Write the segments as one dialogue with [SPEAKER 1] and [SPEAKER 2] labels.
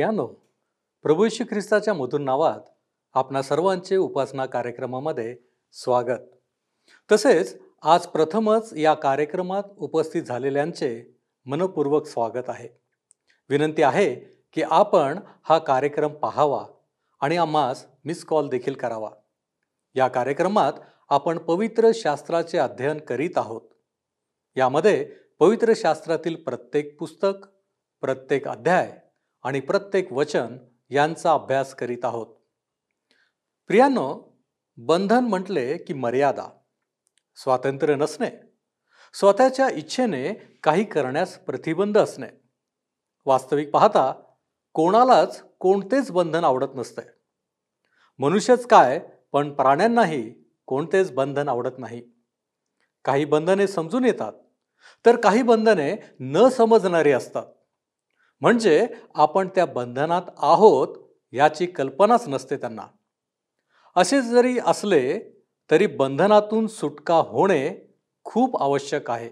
[SPEAKER 1] प्रियानो प्रभू श्री ख्रिस्ताच्या मधून नावात आपणा सर्वांचे उपासना कार्यक्रमामध्ये स्वागत तसेच आज प्रथमच या कार्यक्रमात उपस्थित झालेल्यांचे मनपूर्वक स्वागत आहे विनंती आहे की आपण हा कार्यक्रम पाहावा आणि आम्हास मिस कॉल देखील करावा या कार्यक्रमात आपण पवित्र शास्त्राचे अध्ययन करीत आहोत यामध्ये पवित्र शास्त्रातील प्रत्येक पुस्तक प्रत्येक अध्याय आणि प्रत्येक वचन यांचा अभ्यास करीत आहोत प्रियानो बंधन म्हटले की मर्यादा स्वातंत्र्य नसणे स्वतःच्या इच्छेने काही करण्यास प्रतिबंध असणे वास्तविक पाहता कोणालाच कोणतेच बंधन आवडत नसते मनुष्यच काय पण प्राण्यांनाही कोणतेच बंधन आवडत नाही काही बंधने समजून येतात तर काही बंधने न समजणारी असतात म्हणजे आपण त्या बंधनात आहोत याची कल्पनाच नसते त्यांना असे जरी असले तरी बंधनातून सुटका होणे खूप आवश्यक आहे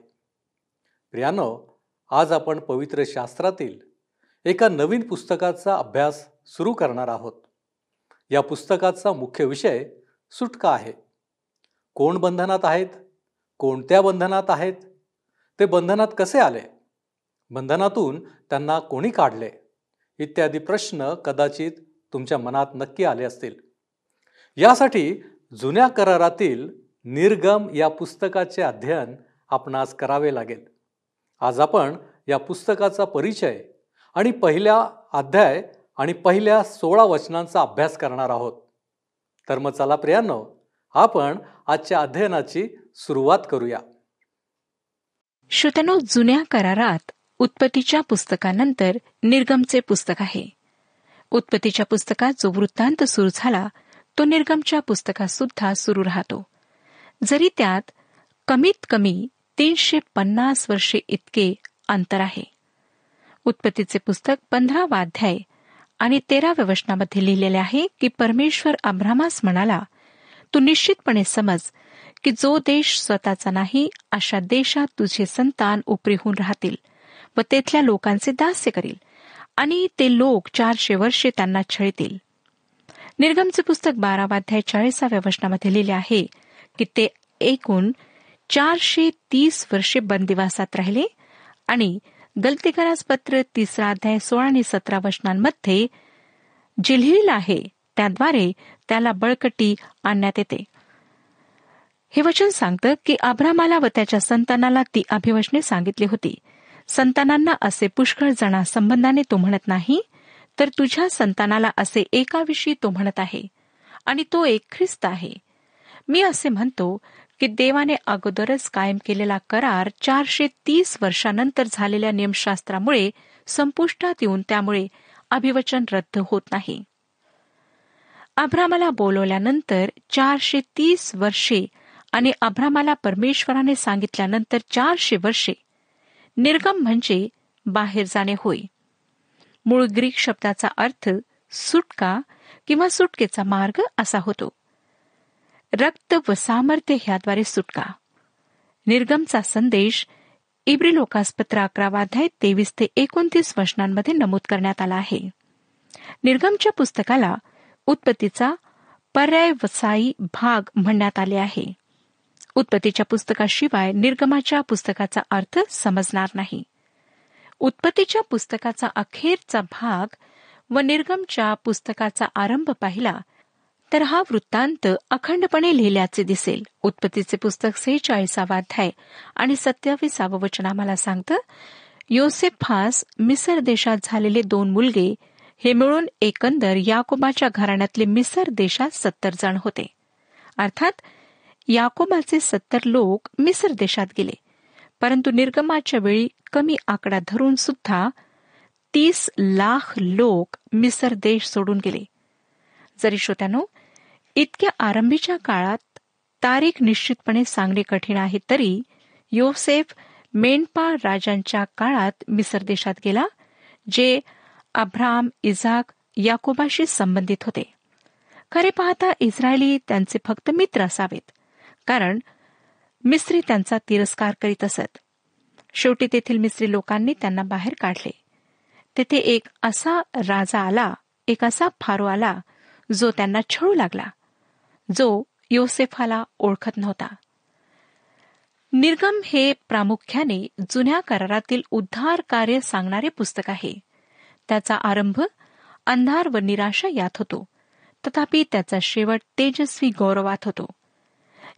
[SPEAKER 1] प्रियानो आज आपण पवित्र शास्त्रातील एका नवीन पुस्तकाचा अभ्यास सुरू करणार आहोत या पुस्तकाचा मुख्य विषय सुटका आहे कोण बंधनात आहेत कोणत्या बंधनात आहेत ते बंधनात कसे आले बंधनातून त्यांना कोणी काढले इत्यादी प्रश्न कदाचित तुमच्या मनात नक्की आले असतील यासाठी जुन्या करारातील निर्गम या पुस्तकाचे अध्ययन आपणास करावे लागेल आज आपण या पुस्तकाचा परिचय आणि पहिल्या अध्याय आणि पहिल्या सोळा वचनांचा अभ्यास करणार आहोत तर मग चला प्रियानो आपण आजच्या अध्ययनाची सुरुवात करूया
[SPEAKER 2] श्रोत्यानो जुन्या करारात उत्पत्तीच्या पुस्तकानंतर निर्गमचे पुस्तक आहे उत्पत्तीच्या पुस्तकात जो वृत्तांत सुरू झाला तो निर्गमच्या पुस्तकात सुद्धा सुरू राहतो जरी त्यात कमीत कमी तीनशे पन्नास वर्षे इतके अंतर आहे उत्पत्तीचे पुस्तक पंधरा वाध्याय आणि तेराव्या वचनामध्ये लिहिलेले आहे की परमेश्वर अब्रामास म्हणाला तू निश्चितपणे समज की जो देश स्वतःचा नाही अशा देशात तुझे संतान उपरी होऊन राहतील व तेथल्या लोकांचे दास्य करील आणि ते लोक चारशे वर्षे त्यांना छळतील निर्गमचे पुस्तक बारावाध्याय चाळीसाव्या वचनामध्ये लिहिले आहे की ते एकूण चारशे तीस वर्षे बंदिवासात राहिले आणि गलतीकरास पत्र तिसरा अध्याय सोळा आणि सतरा वचनांमध्ये जे लिहिलं आहे त्याद्वारे त्याला बळकटी आणण्यात येते हे वचन सांगतं की आभ्रामाला व त्याच्या संतानाला ती अभिवचने सांगितली होती संतानांना असे पुष्कळ जणा संबंधाने तो म्हणत नाही तर तुझ्या संतानाला असे एकाविषयी तो म्हणत आहे आणि तो एक ख्रिस्त आहे मी असे म्हणतो की देवाने अगोदरच कायम केलेला करार चारशे तीस वर्षानंतर झालेल्या नियमशास्त्रामुळे संपुष्टात येऊन त्यामुळे अभिवचन रद्द होत नाही अभ्रामाला बोलवल्यानंतर चारशे तीस वर्षे आणि अभ्रामाला परमेश्वराने सांगितल्यानंतर चारशे वर्षे निर्गम म्हणजे बाहेर जाणे होय मूळ ग्रीक शब्दाचा अर्थ सुटका किंवा सुटकेचा मार्ग असा होतो रक्त व सामर्थ्य ह्याद्वारे सुटका निर्गमचा संदेश इब्री लोकासपत्र अकरावा अध्याय तेवीस ते एकोणतीस वचनांमध्ये नमूद करण्यात आला आहे निर्गमच्या पुस्तकाला उत्पत्तीचा पर्यायवसायी भाग म्हणण्यात आले आहे उत्पत्तीच्या पुस्तकाशिवाय निर्गमाच्या पुस्तकाचा अर्थ समजणार नाही उत्पत्तीच्या पुस्तकाचा अखेरचा भाग व निर्गमच्या पुस्तकाचा आरंभ पाहिला तर हा वृत्तांत अखंडपणे लिहिल्याचे दिसेल उत्पत्तीचे पुस्तक सेहेचाळीसावा अध्याय आणि सत्याविसावं वचन आम्हाला सांगतं योसेफास मिसर देशात झालेले दोन मुलगे हे मिळून एकंदर याकोबाच्या घराण्यातले मिसर देशात सत्तर जण होते अर्थात याकोबाचे सत्तर लोक मिसर देशात गेले परंतु निर्गमाच्या वेळी कमी आकडा धरून सुद्धा तीस लाख लोक मिसर देश सोडून गेले जरी श्रोत्यानो इतक्या आरंभीच्या काळात तारीख निश्चितपणे सांगणे कठीण आहे तरी योसेफ मेंढपाळ राजांच्या काळात मिसर देशात गेला जे अब्राम इझाक याकोबाशी संबंधित होते खरे पाहता इस्रायली त्यांचे फक्त मित्र असावेत कारण मिस्त्री त्यांचा तिरस्कार करीत असत शेवटी तेथील मिस्त्री लोकांनी त्यांना बाहेर काढले तेथे एक असा राजा आला एक असा फारो आला जो त्यांना छळू लागला जो योसेफाला ओळखत नव्हता निर्गम हे प्रामुख्याने जुन्या करारातील उद्धार कार्य सांगणारे पुस्तक आहे त्याचा आरंभ अंधार व निराशा यात होतो तथापि त्याचा शेवट तेजस्वी गौरवात होतो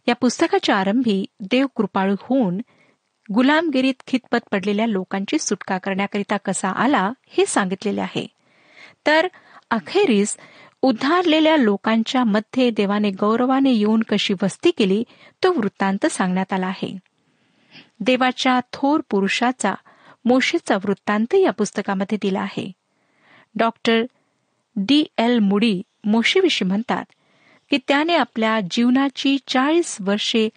[SPEAKER 2] या पुस्तकाच्या आरंभी देव कृपाळू होऊन गुलामगिरीत खितपत पडलेल्या लोकांची सुटका करण्याकरिता कसा आला हे सांगितलेले आहे तर अखेरीस उद्धारलेल्या लोकांच्या मध्ये देवाने गौरवाने येऊन कशी वस्ती केली तो वृत्तांत सांगण्यात आला आहे देवाच्या थोर पुरुषाचा मोशीचा वृत्तांत या पुस्तकामध्ये दिला आहे डॉक्टर डी एल मुडी मोशीविषयी म्हणतात की त्याने आपल्या जीवनाची चाळीस वर्षे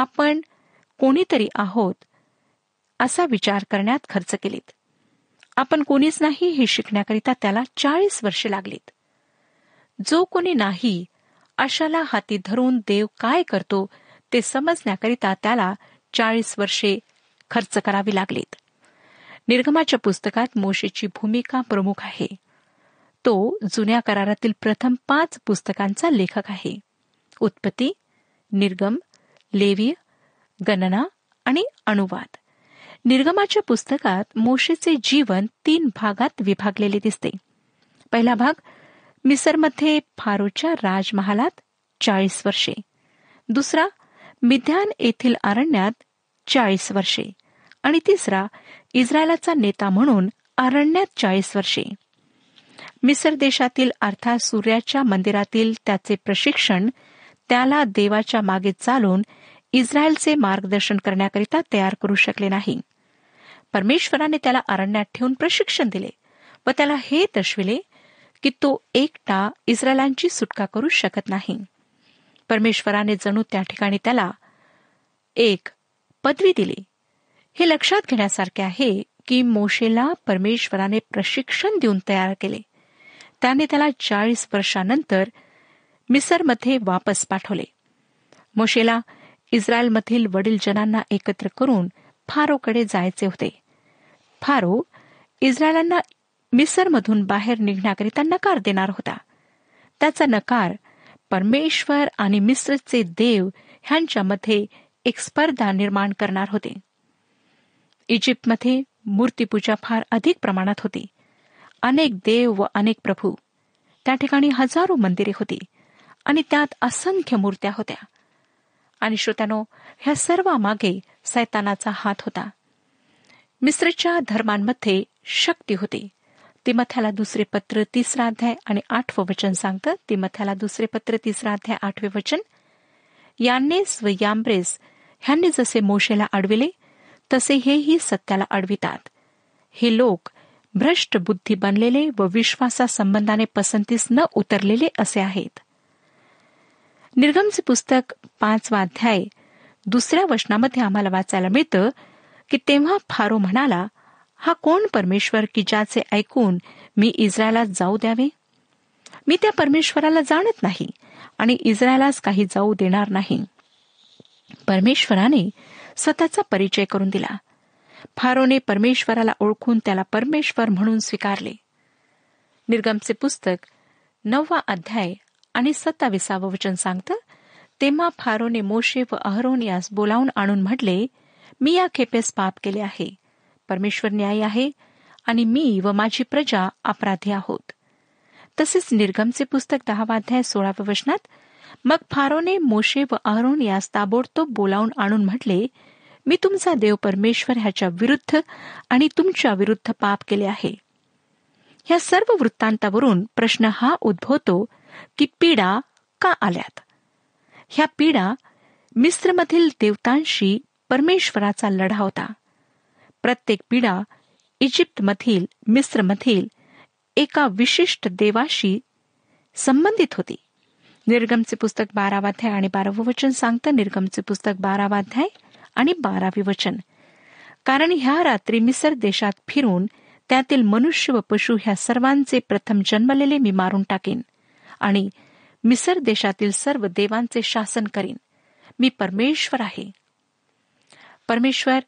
[SPEAKER 2] आपण कोणीतरी आहोत असा विचार करण्यात खर्च केलीत आपण कोणीच नाही हे शिकण्याकरिता त्याला चाळीस वर्षे लागलीत जो कोणी नाही अशाला हाती धरून देव काय करतो ते समजण्याकरिता त्याला चाळीस वर्षे खर्च करावी लागलीत निर्गमाच्या पुस्तकात मोशेची भूमिका प्रमुख आहे तो जुन्या करारातील प्रथम पाच पुस्तकांचा लेखक आहे उत्पत्ती निर्गम लेवीय गणना आणि अनुवाद निर्गमाच्या पुस्तकात मोशेचे जीवन तीन भागात विभागलेले दिसते पहिला भाग मिसरमध्ये फारोच्या राजमहालात चाळीस वर्षे दुसरा मिध्यान येथील अरण्यात चाळीस वर्षे आणि तिसरा इस्रायलाचा नेता म्हणून अरण्यात चाळीस वर्षे मिसर देशातील अर्थात सूर्याच्या मंदिरातील त्याचे प्रशिक्षण त्याला देवाच्या मागे चालून इस्रायलचे मार्गदर्शन करण्याकरिता तयार करू शकले नाही परमेश्वराने त्याला अरण्यात ठेवून प्रशिक्षण दिले व त्याला हे दर्शविले की तो एकटा इस्रायलांची सुटका करू शकत नाही परमेश्वराने जणू त्या ठिकाणी त्याला एक पदवी दिली हे लक्षात घेण्यासारखे आहे की मोशेला परमेश्वराने प्रशिक्षण देऊन तयार केले त्याने त्याला चाळीस वर्षानंतर मिसरमध्ये वापस पाठवले मोशेला इस्रायलमधील वडीलजनांना एकत्र करून फारोकडे जायचे होते फारो इस्रायलांना मिसरमधून बाहेर निघण्याकरिता नकार देणार होता त्याचा नकार परमेश्वर आणि मिस्रचे देव ह्यांच्यामध्ये एक स्पर्धा निर्माण करणार होते इजिप्तमध्ये मूर्तीपूजा फार अधिक प्रमाणात होती अनेक देव व अनेक प्रभू त्या ठिकाणी हजारो मंदिरे होती आणि त्यात असंख्य मूर्त्या होत्या आणि श्रोत्यानो ह्या मागे सैतानाचा हात होता मिस्रच्या धर्मांमध्ये शक्ती होती ती मथ्याला दुसरे पत्र तिसरा अध्याय आणि आठवं वचन सांगतं मथ्याला दुसरे पत्र तिसरा अध्याय आठवे वचन यानेस व याम्ब्रेस ह्यांनी जसे मोशेला अडविले तसे हेही सत्याला अडवितात हे लोक भ्रष्ट बुद्धी बनलेले व विश्वासासंबंधाने पसंतीस न उतरलेले असे आहेत निर्गमचे पुस्तक पाचवा अध्याय दुसऱ्या वचनामध्ये आम्हाला वाचायला मिळतं की तेव्हा फारो म्हणाला हा कोण परमेश्वर की ज्याचे ऐकून मी इस्रायला जाऊ द्यावे मी त्या परमेश्वराला जाणत नाही आणि इस्रायलाच काही जाऊ देणार नाही परमेश्वराने स्वतःचा परिचय करून दिला फारोने परमेश्वराला ओळखून त्याला परमेश्वर म्हणून स्वीकारले निर्गमचे पुस्तक नववा अध्याय आणि सत्ताविसावं वचन सांगतं तेव्हा फारोने मोशे व अहरोन यास बोलावून आणून म्हटले मी या खेपेस पाप केले आहे परमेश्वर न्याय आहे आणि मी व माझी प्रजा अपराधी आहोत तसेच निर्गमचे पुस्तक अध्याय सोळाव्या वचनात मग फारोने मोशे व अहरोन यास ताबोडतोब बोलावून आणून म्हटले मी तुमचा देव परमेश्वर ह्याच्या विरुद्ध आणि तुमच्या विरुद्ध पाप केले आहे ह्या सर्व वृत्तांतावरून प्रश्न हा उद्भवतो की पीडा का आल्यात ह्या पीडा मिस्रमधील देवतांशी परमेश्वराचा लढा होता प्रत्येक पीडा इजिप्तमधील मिस्रमधील एका विशिष्ट देवाशी संबंधित होती निर्गमचे पुस्तक बारावाध्याय आणि बारावं वचन सांगतं निर्गमचे पुस्तक बारावाध्याय आणि बारावे वचन कारण ह्या रात्री मिसर देशात फिरून त्यातील मनुष्य व पशु ह्या सर्वांचे प्रथम जन्मलेले मी मारून टाकेन आणि मिसर देशातील सर्व देवांचे शासन करीन मी परमेश्वर आहे परमेश्वर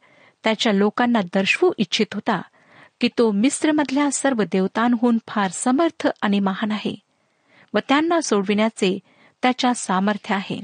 [SPEAKER 2] त्याच्या लोकांना दर्शवू इच्छित होता की तो मिस्रमधल्या सर्व देवतांहून फार समर्थ आणि महान आहे व त्यांना सोडविण्याचे त्याच्या सामर्थ्य आहे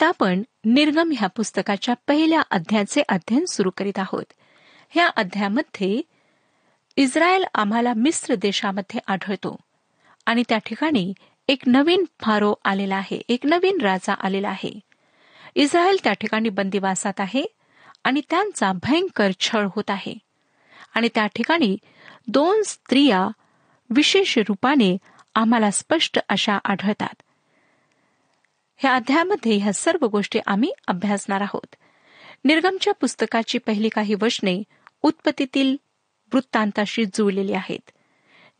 [SPEAKER 2] आता आपण निर्गम ह्या पुस्तकाच्या पहिल्या अध्यायाचे अध्ययन सुरू करीत आहोत ह्या अध्यायामध्ये इस्रायल आम्हाला मिस्र देशामध्ये आढळतो आणि त्या ठिकाणी एक नवीन फारो आलेला आहे एक नवीन राजा आलेला आहे इस्रायल त्या ठिकाणी बंदिवासात आहे आणि त्यांचा भयंकर छळ होत आहे आणि त्या ठिकाणी दोन स्त्रिया विशेष रूपाने आम्हाला स्पष्ट अशा आढळतात ह्या अध्यायामध्ये ह्या सर्व गोष्टी आम्ही अभ्यासणार आहोत निर्गमच्या पुस्तकाची पहिली काही वचने उत्पत्तीतील वृत्तांताशी जुळलेली आहेत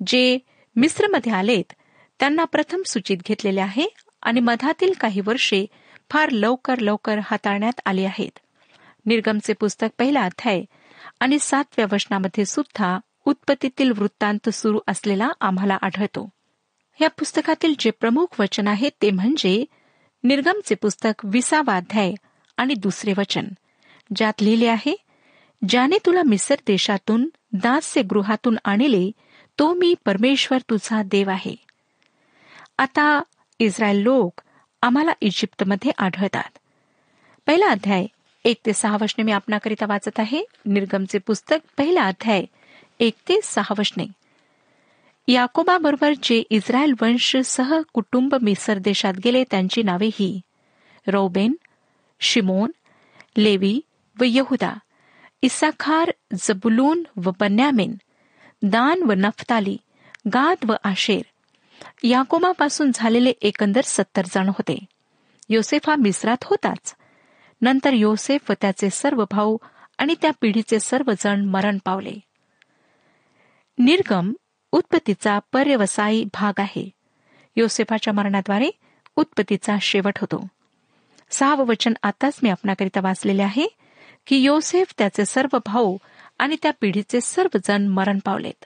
[SPEAKER 2] जे मिस्रमध्ये आलेत त्यांना प्रथम सूचित घेतलेले आहे आणि मधातील काही वर्षे फार लवकर लवकर हाताळण्यात आली आहेत निर्गमचे पुस्तक पहिला अध्याय आणि सातव्या वचनामध्ये सुद्धा उत्पत्तीतील वृत्तांत सुरू असलेला आम्हाला आढळतो या पुस्तकातील जे प्रमुख वचन आहे ते म्हणजे निर्गमचे पुस्तक विसावाध्याय आणि दुसरे वचन ज्यात लिहिले आहे ज्याने तुला मिसर देशातून दास्य गृहातून आणले तो मी परमेश्वर तुझा देव आहे आता इस्रायल लोक आम्हाला इजिप्तमध्ये आढळतात पहिला अध्याय एक ते सहा वशने मी आपणाकरिता वाचत आहे निर्गमचे पुस्तक पहिला अध्याय एक ते सहा वशने याकोबाबरोबर जे इस्रायल वंश सह कुटुंब मिसर देशात गेले त्यांची नावे ही रौबेन शिमोन लेवी व यहुदा इसाखार जबुलून व बन्यामेन दान व नफताली गाद व आशेर याकोबापासून झालेले एकंदर सत्तर जण होते योसेफ हा मिस्रात होताच नंतर योसेफ व त्याचे सर्व भाऊ आणि त्या पिढीचे सर्वजण मरण पावले निर्गम उत्पत्तीचा पर्यवसायी भाग आहे योसेफाच्या मरणाद्वारे उत्पत्तीचा शेवट होतो सहावं वचन आताच मी आपणाकरिता वाचलेले आहे की योसेफ त्याचे सर्व भाऊ आणि त्या पिढीचे सर्वजण मरण पावलेत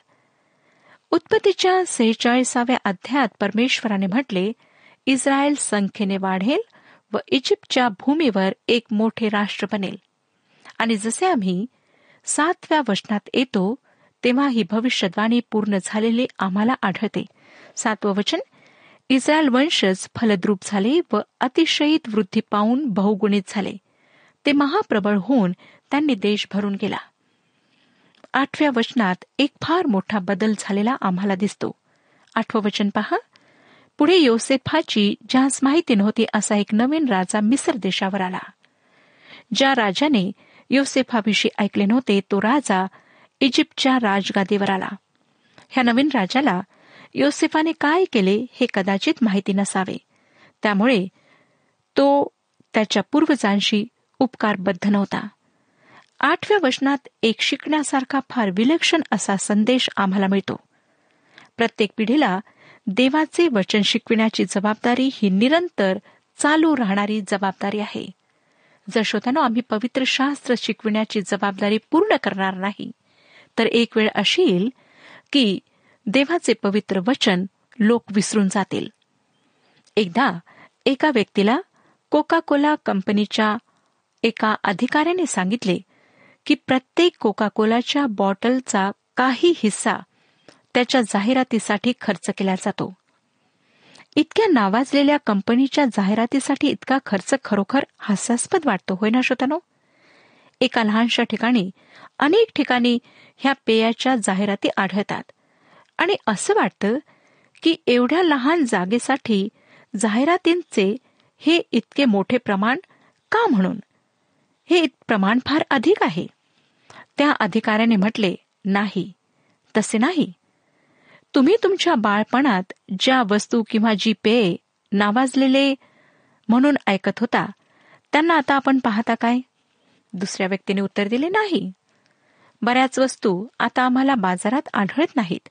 [SPEAKER 2] उत्पत्तीच्या सेहेचाळीसाव्या अध्यायात परमेश्वराने म्हटले इस्रायल संख्येने वाढेल व इजिप्तच्या भूमीवर एक मोठे राष्ट्र बनेल आणि जसे आम्ही सातव्या वचनात येतो तेव्हा ही भविष्यद्वाणी पूर्ण झालेले आम्हाला आढळते सातवं वचन इस्रायल वंशज फलद्रूप झाले व अतिशयित वृद्धी पाहून बहुगुणित झाले ते महाप्रबळ होऊन त्यांनी देश भरून गेला आठव्या वचनात एक फार मोठा बदल झालेला आम्हाला दिसतो आठवं वचन पहा पुढे योसेफाची ज्यास माहिती नव्हती असा एक नवीन राजा मिसर देशावर आला ज्या राजाने योसेफाविषयी ऐकले नव्हते तो राजा इजिप्तच्या राजगादीवर आला ह्या नवीन राजाला योसेफाने काय केले हे कदाचित माहिती नसावे त्यामुळे तो त्याच्या पूर्वजांशी उपकारबद्ध नव्हता आठव्या वचनात एक शिकण्यासारखा फार विलक्षण असा संदेश आम्हाला मिळतो प्रत्येक पिढीला देवाचे वचन शिकविण्याची जबाबदारी ही निरंतर चालू राहणारी जबाबदारी आहे जर आम्ही पवित्र शास्त्र शिकविण्याची जबाबदारी पूर्ण करणार नाही तर एक वेळ अशी येईल की देवाचे पवित्र वचन लोक विसरून जातील एकदा एका व्यक्तीला कोका कोला कंपनीच्या एका अधिकाऱ्याने सांगितले की प्रत्येक कोका कोलाच्या बॉटलचा काही हिस्सा त्याच्या जाहिरातीसाठी खर्च केला जातो इतक्या नावाजलेल्या कंपनीच्या जाहिरातीसाठी इतका खर्च खरोखर हास्यास्पद वाटतो होय ना श्रोतानो एका लहानशा ठिकाणी अनेक ठिकाणी ह्या पेयाच्या जाहिराती आढळतात आणि असं वाटतं की एवढ्या लहान जागेसाठी जाहिरातींचे हे इतके मोठे प्रमाण का म्हणून हे प्रमाण फार अधिक आहे त्या अधिकाऱ्याने म्हटले नाही तसे नाही तुम्ही तुमच्या बाळपणात ज्या वस्तू किंवा जी पेये नावाजलेले म्हणून ऐकत होता त्यांना आता आपण पाहता काय दुसऱ्या व्यक्तीने उत्तर दिले नाही बऱ्याच वस्तू आता आम्हाला बाजारात आढळत नाहीत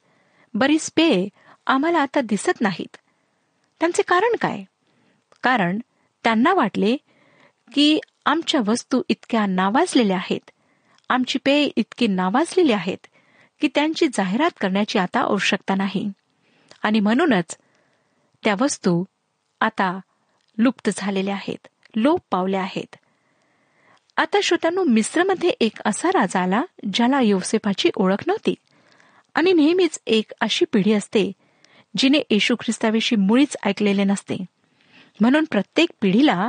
[SPEAKER 2] बरीच पेय आम्हाला आता दिसत नाहीत त्यांचे कारण काय कारण त्यांना वाटले की आमच्या वस्तू इतक्या नावाजलेल्या आहेत आमची पेय इतकी नावाजलेली आहेत की त्यांची जाहिरात करण्याची आता आवश्यकता नाही आणि म्हणूनच त्या वस्तू आता लुप्त झालेल्या आहेत लोप पावल्या आहेत आता श्रोत्यांनो मिस्रमध्ये एक असा राजा आला ज्याला योसेफाची ओळख नव्हती आणि नेहमीच एक अशी पिढी असते जिने येशू ख्रिस्ताविषयी मुळीच ऐकलेले नसते म्हणून प्रत्येक पिढीला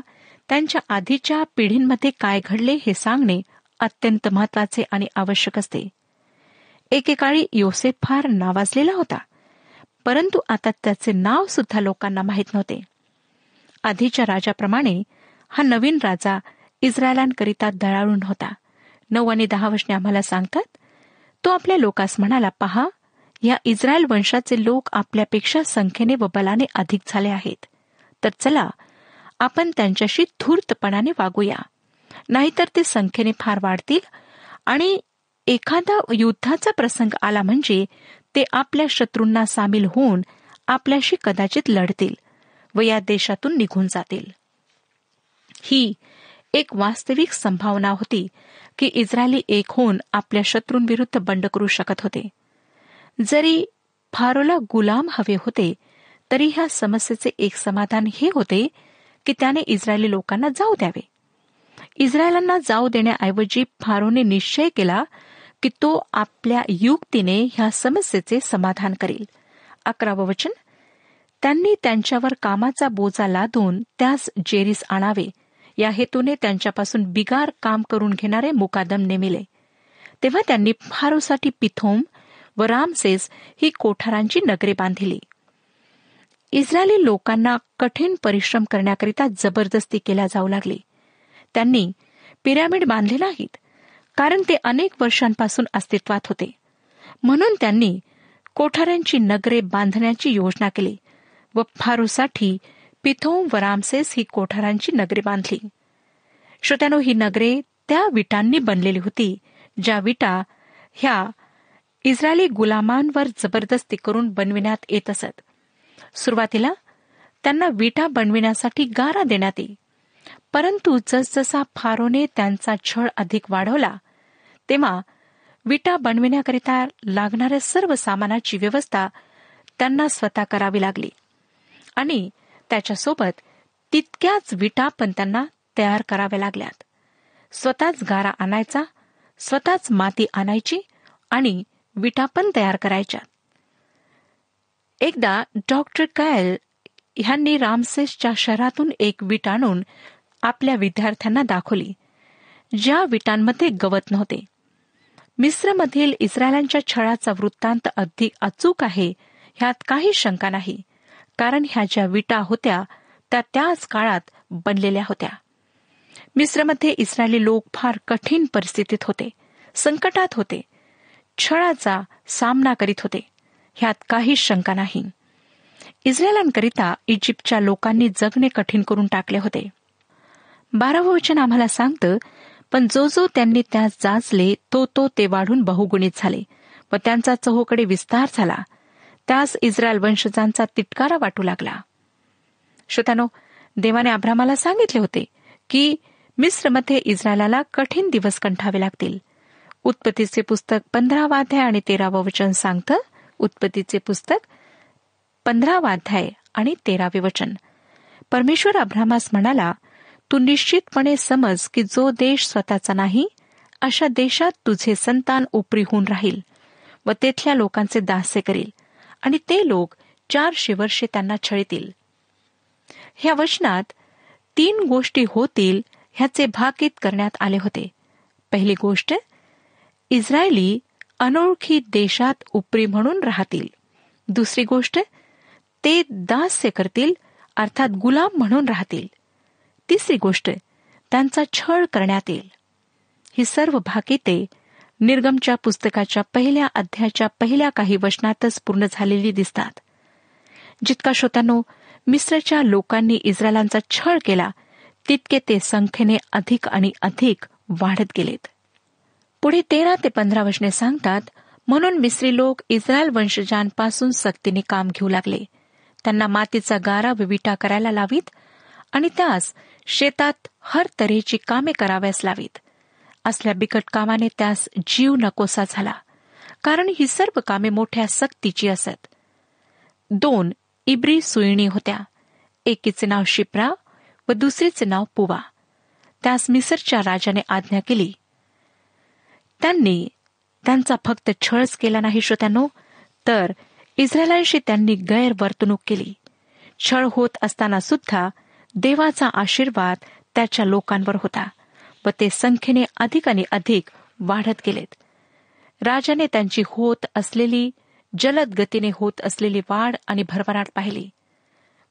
[SPEAKER 2] त्यांच्या आधीच्या पिढींमध्ये काय घडले हे सांगणे अत्यंत महत्वाचे आणि आवश्यक असते एकेकाळी योसेफ फार नावाजलेला होता परंतु आता त्याचे नाव सुद्धा लोकांना माहीत नव्हते आधीच्या राजाप्रमाणे हा नवीन राजा इस्रायलांकरिता दळाळून होता नऊ आणि दहा वशने आम्हाला सांगतात तो आपल्या लोकास म्हणाला पहा या इस्रायल वंशाचे लोक आपल्यापेक्षा संख्येने व बलाने अधिक झाले आहेत तर चला आपण त्यांच्याशी धूर्तपणाने वागूया नाहीतर ते संख्येने फार वाढतील आणि एखादा युद्धाचा प्रसंग आला म्हणजे ते आपल्या शत्रूंना सामील होऊन आपल्याशी कदाचित लढतील व या देशातून निघून जातील ही एक वास्तविक संभावना होती की इस्रायली एक होऊन आपल्या शत्रूंविरुद्ध बंड करू शकत होते जरी फारोला गुलाम हवे होते तरी ह्या समस्येचे एक समाधान हे होते की त्याने इस्रायली लोकांना जाऊ द्यावे इस्रायलांना जाऊ देण्याऐवजी फारोने निश्चय केला की तो आपल्या युक्तीने ह्या समस्येचे समाधान करेल अकरावं वचन त्यांनी त्यांच्यावर कामाचा बोजा लादून त्यास जेरीस आणावे या हेतूने त्यांच्यापासून बिगार काम करून घेणारे मुकादम नेमिले तेव्हा त्यांनी फारोसाठी पिथोम व रामसेस ही कोठारांची नगरे बांधिली इस्रायली लोकांना कठीण परिश्रम करण्याकरिता जबरदस्ती केल्या जाऊ लागली त्यांनी पिरॅमिड बांधले नाहीत कारण ते अनेक वर्षांपासून अस्तित्वात होते म्हणून त्यांनी कोठाऱ्यांची नगरे बांधण्याची योजना केली व फारोसाठी पिथोम व रामसेस ही कोठारांची नगरे बांधली श्रोत्यानो ही नगरे त्या विटांनी बनलेली होती ज्या विटा ह्या इस्रायली गुलामांवर जबरदस्ती करून बनविण्यात येत असत सुरुवातीला त्यांना विटा बनविण्यासाठी गारा देण्यात येई परंतु जसजसा फारोने त्यांचा छळ अधिक वाढवला तेव्हा विटा बनविण्याकरिता लागणाऱ्या सर्व सामानाची व्यवस्था त्यांना स्वतः करावी लागली आणि त्याच्यासोबत तितक्याच विटा पण त्यांना तयार कराव्या लागल्यात स्वतःच गारा आणायचा स्वतःच माती आणायची आणि विटा पण तयार करायच्या एकदा डॉक्टर कैल ह्यांनी रामसेसच्या शहरातून एक विट आणून आपल्या विद्यार्थ्यांना दाखवली ज्या विटांमध्ये गवत नव्हते मिस्रमधील इस्रायलांच्या छळाचा वृत्तांत अधिक अचूक आहे ह्यात काही शंका नाही कारण ह्या ज्या विटा होत्या त्या त्याच काळात बनलेल्या होत्या मिस्रमध्ये इस्रायली लोक फार कठीण परिस्थितीत होते संकटात होते छळाचा सामना करीत होते ह्यात काही शंका नाही इस्रायलांकरिता इजिप्तच्या लोकांनी जगणे कठीण करून टाकले होते बारावं वचन आम्हाला सांगतं पण जो जो त्यांनी त्यास जाचले तो तो ते वाढून बहुगुणित झाले व त्यांचा चहोकडे विस्तार झाला त्यास इस्रायल वंशजांचा तिटकारा वाटू लागला श्रोतानो देवाने आभ्रामाला सांगितले होते की मिस्रमध्ये इस्रायला कठीण दिवस कंठावे लागतील उत्पत्तीचे पुस्तक पंधरा वाध्याय आणि तेरावं वचन सांगतं उत्पत्तीचे पुस्तक पंधरा वाध्याय आणि तेरावे वचन परमेश्वर अभ्रामास म्हणाला तू निश्चितपणे समज की जो देश स्वतःचा नाही अशा देशात तुझे संतान उपरी होऊन राहील व तेथल्या लोकांचे दास्य करील आणि ते लोक चारशे वर्षे त्यांना छळतील ह्या वचनात तीन गोष्टी होतील ह्याचे भाकीत करण्यात आले होते पहिली गोष्ट इस्रायली अनोळखी देशात उपरी म्हणून राहतील दुसरी गोष्ट ते दास्य करतील अर्थात गुलाम म्हणून राहतील तिसरी गोष्ट त्यांचा छळ करण्यात येईल ही सर्व भाकिते निर्गमच्या पुस्तकाच्या पहिल्या अध्यायाच्या पहिल्या काही वचनातच पूर्ण झालेली दिसतात जितका श्रोत्यानो मिस्रच्या लोकांनी इस्रायलांचा छळ केला तितके ते संख्येने अधिक आणि अधिक वाढत गेलेत पुढे तेरा ते पंधरा वचने सांगतात म्हणून मिस्री लोक इस्रायल वंशजांपासून सक्तीने काम घेऊ लागले त्यांना मातीचा गारा विविटा विटा करायला लावीत आणि त्यास शेतात हर तऱ्हेची कामे कराव्यास लावीत असल्या बिकट कामाने त्यास जीव नकोसा झाला कारण ही सर्व कामे मोठ्या सक्तीची असत दोन इब्री सुईणी होत्या एकीचे नाव शिप्रा व दुसरीचे नाव पुवा त्यास मिसरच्या राजाने आज्ञा केली त्यांनी त्यांचा फक्त छळच केला नाही श्रोत्यानो तर इस्रायलांशी त्यांनी गैरवर्तणूक केली छळ होत असताना सुद्धा देवाचा आशीर्वाद त्याच्या लोकांवर होता व ते संख्येने अधिक आणि अधिक वाढत गेलेत राजाने त्यांची होत असलेली जलद गतीने होत असलेली वाढ आणि भरभराट पाहिली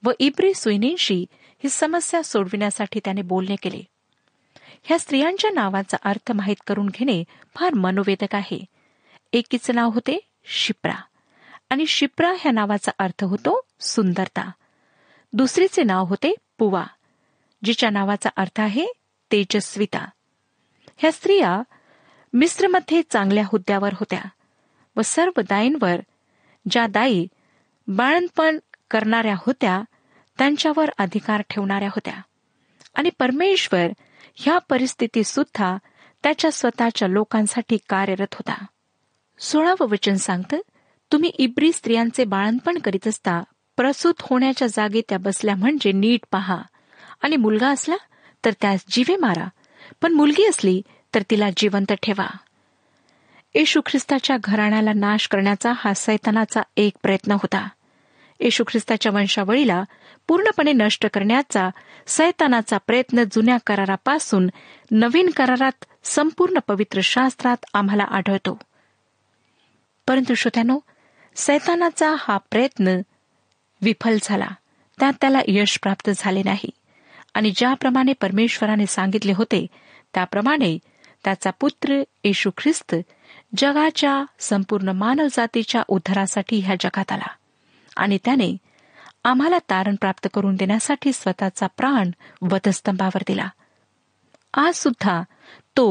[SPEAKER 2] व इब्री सुईनींशी ही समस्या सोडविण्यासाठी त्याने बोलणे केले ह्या स्त्रियांच्या नावाचा अर्थ माहीत करून घेणे फार मनोवेदक आहे एकीचे नाव होते शिप्रा आणि शिप्रा ह्या नावाचा अर्थ होतो सुंदरता दुसरीचे नाव होते पुवा जिच्या नावाचा अर्थ आहे तेजस्विता ह्या स्त्रिया मिस्रमध्ये चांगल्या हुद्द्यावर होत्या व सर्व दाईंवर ज्या दाई बाळणपण करणाऱ्या होत्या त्यांच्यावर अधिकार ठेवणाऱ्या होत्या आणि परमेश्वर ह्या परिस्थिती सुद्धा त्याच्या स्वतःच्या लोकांसाठी कार्यरत होता सोळावं वचन सांगतं तुम्ही इब्री स्त्रियांचे बाळणपण करीत असता प्रसूत होण्याच्या जागी त्या बसल्या म्हणजे नीट पहा आणि मुलगा असला तर त्यास जीवे मारा पण मुलगी असली तर तिला जिवंत ठेवा येशू ख्रिस्ताच्या घराण्याला नाश करण्याचा हा सैतानाचा एक प्रयत्न होता येशू ख्रिस्ताच्या वंशावळीला पूर्णपणे नष्ट करण्याचा सैतानाचा प्रयत्न जुन्या करारापासून नवीन करारात संपूर्ण पवित्र शास्त्रात आम्हाला आढळतो परंतु श्रोत्यानो सैतानाचा हा प्रयत्न विफल झाला त्यात त्याला यश प्राप्त झाले नाही आणि ज्याप्रमाणे परमेश्वराने सांगितले होते त्याप्रमाणे त्याचा पुत्र येशू ख्रिस्त जगाच्या संपूर्ण मानवजातीच्या उद्धारासाठी ह्या जगात आला आणि त्याने आम्हाला तारण प्राप्त करून देण्यासाठी स्वतःचा प्राण वधस्तंभावर दिला आज सुद्धा तो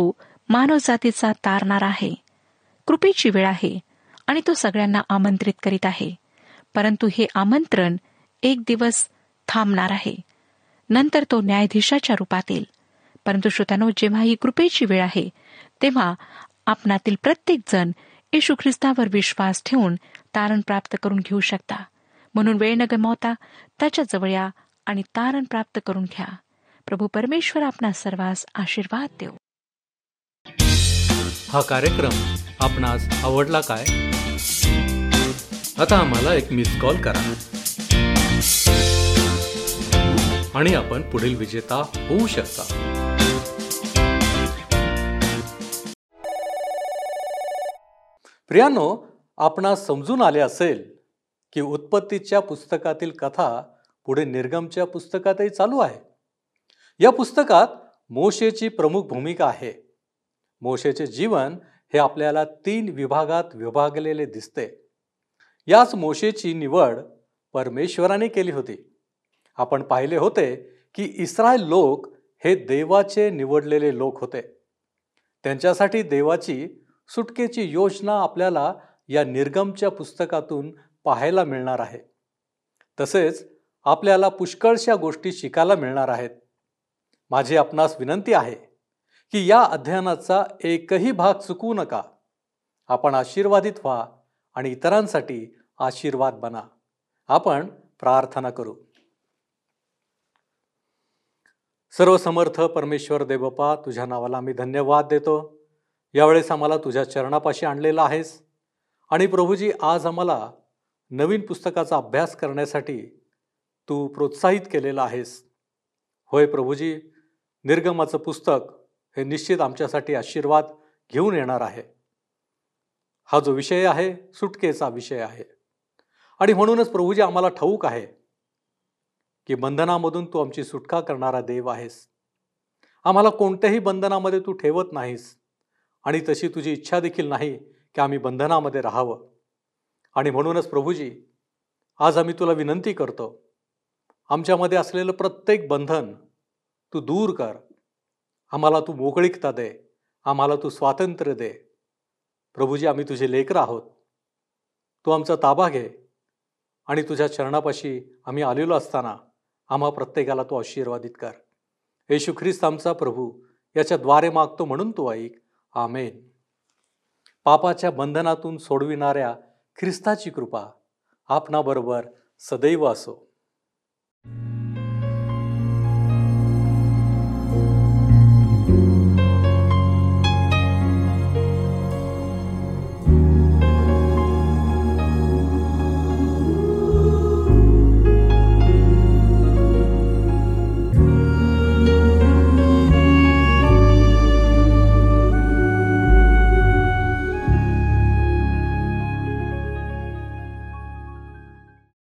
[SPEAKER 2] मानवजातीचा तारणार आहे कृपेची वेळ आहे आणि तो सगळ्यांना आमंत्रित करीत आहे परंतु हे आमंत्रण एक दिवस थांबणार आहे नंतर तो न्यायाधीशाच्या रूपात येईल परंतु श्रोतानो जेव्हा ही कृपेची वेळ आहे तेव्हा आपणातील प्रत्येकजण येशू ख्रिस्तावर विश्वास ठेवून तारण प्राप्त करून घेऊ शकता म्हणून वेळ न गमावता त्याच्याजवळ या आणि तारण प्राप्त करून घ्या प्रभू परमेश्वर आपणा सर्वांस आशीर्वाद
[SPEAKER 1] देऊ हा कार्यक्रम आपणास आवडला काय आता आम्हाला एक मिस कॉल करा आणि आपण पुढील विजेता होऊ शकता प्रियानो आपण समजून आले असेल की उत्पत्तीच्या पुस्तकातील कथा पुढे निर्गमच्या पुस्तकातही चालू आहे या पुस्तकात मोशेची प्रमुख भूमिका आहे मोशेचे जीवन हे आपल्याला तीन विभागात विभागलेले दिसते याच मोशेची निवड परमेश्वराने केली होती आपण पाहिले होते की इस्रायल लोक हे देवाचे निवडलेले लोक होते त्यांच्यासाठी देवाची सुटकेची योजना आपल्याला या निर्गमच्या पुस्तकातून पाहायला मिळणार आहे तसेच आपल्याला पुष्कळशा गोष्टी शिकायला मिळणार आहेत माझी आपणास विनंती आहे की या अध्ययनाचा एकही भाग चुकवू नका आपण आशीर्वादित व्हा आणि इतरांसाठी आशीर्वाद बना आपण प्रार्थना करू सर्व समर्थ परमेश्वर देवपा तुझ्या नावाला आम्ही धन्यवाद देतो यावेळेस आम्हाला तुझ्या चरणापाशी आणलेला आहेस आणि प्रभूजी आज आम्हाला नवीन पुस्तकाचा अभ्यास करण्यासाठी तू प्रोत्साहित केलेला आहेस होय प्रभूजी निर्गमाचं पुस्तक हे निश्चित आमच्यासाठी आशीर्वाद घेऊन येणार आहे हा जो विषय आहे सुटकेचा विषय आहे आणि म्हणूनच प्रभूजी आम्हाला ठाऊक आहे की बंधनामधून तू आमची सुटका करणारा देव आहेस आम्हाला कोणत्याही बंधनामध्ये तू ठेवत नाहीस आणि तशी तुझी इच्छा देखील नाही की आम्ही बंधनामध्ये राहावं आणि म्हणूनच प्रभूजी आज आम्ही तुला विनंती करतो आमच्यामध्ये असलेलं प्रत्येक बंधन तू दूर कर आम्हाला तू मोकळीकता दे आम्हाला तू स्वातंत्र्य दे प्रभूजी आम्ही तुझे लेकर आहोत तू आमचा ताबा घे आणि तुझ्या चरणापाशी आम्ही आलेलो असताना आम्हा प्रत्येकाला तो आशीर्वादित कर येशू ख्रिस्त आमचा प्रभू याच्या द्वारे मागतो म्हणून तो ऐक आमेन पापाच्या बंधनातून सोडविणाऱ्या ख्रिस्ताची कृपा आपणाबरोबर सदैव असो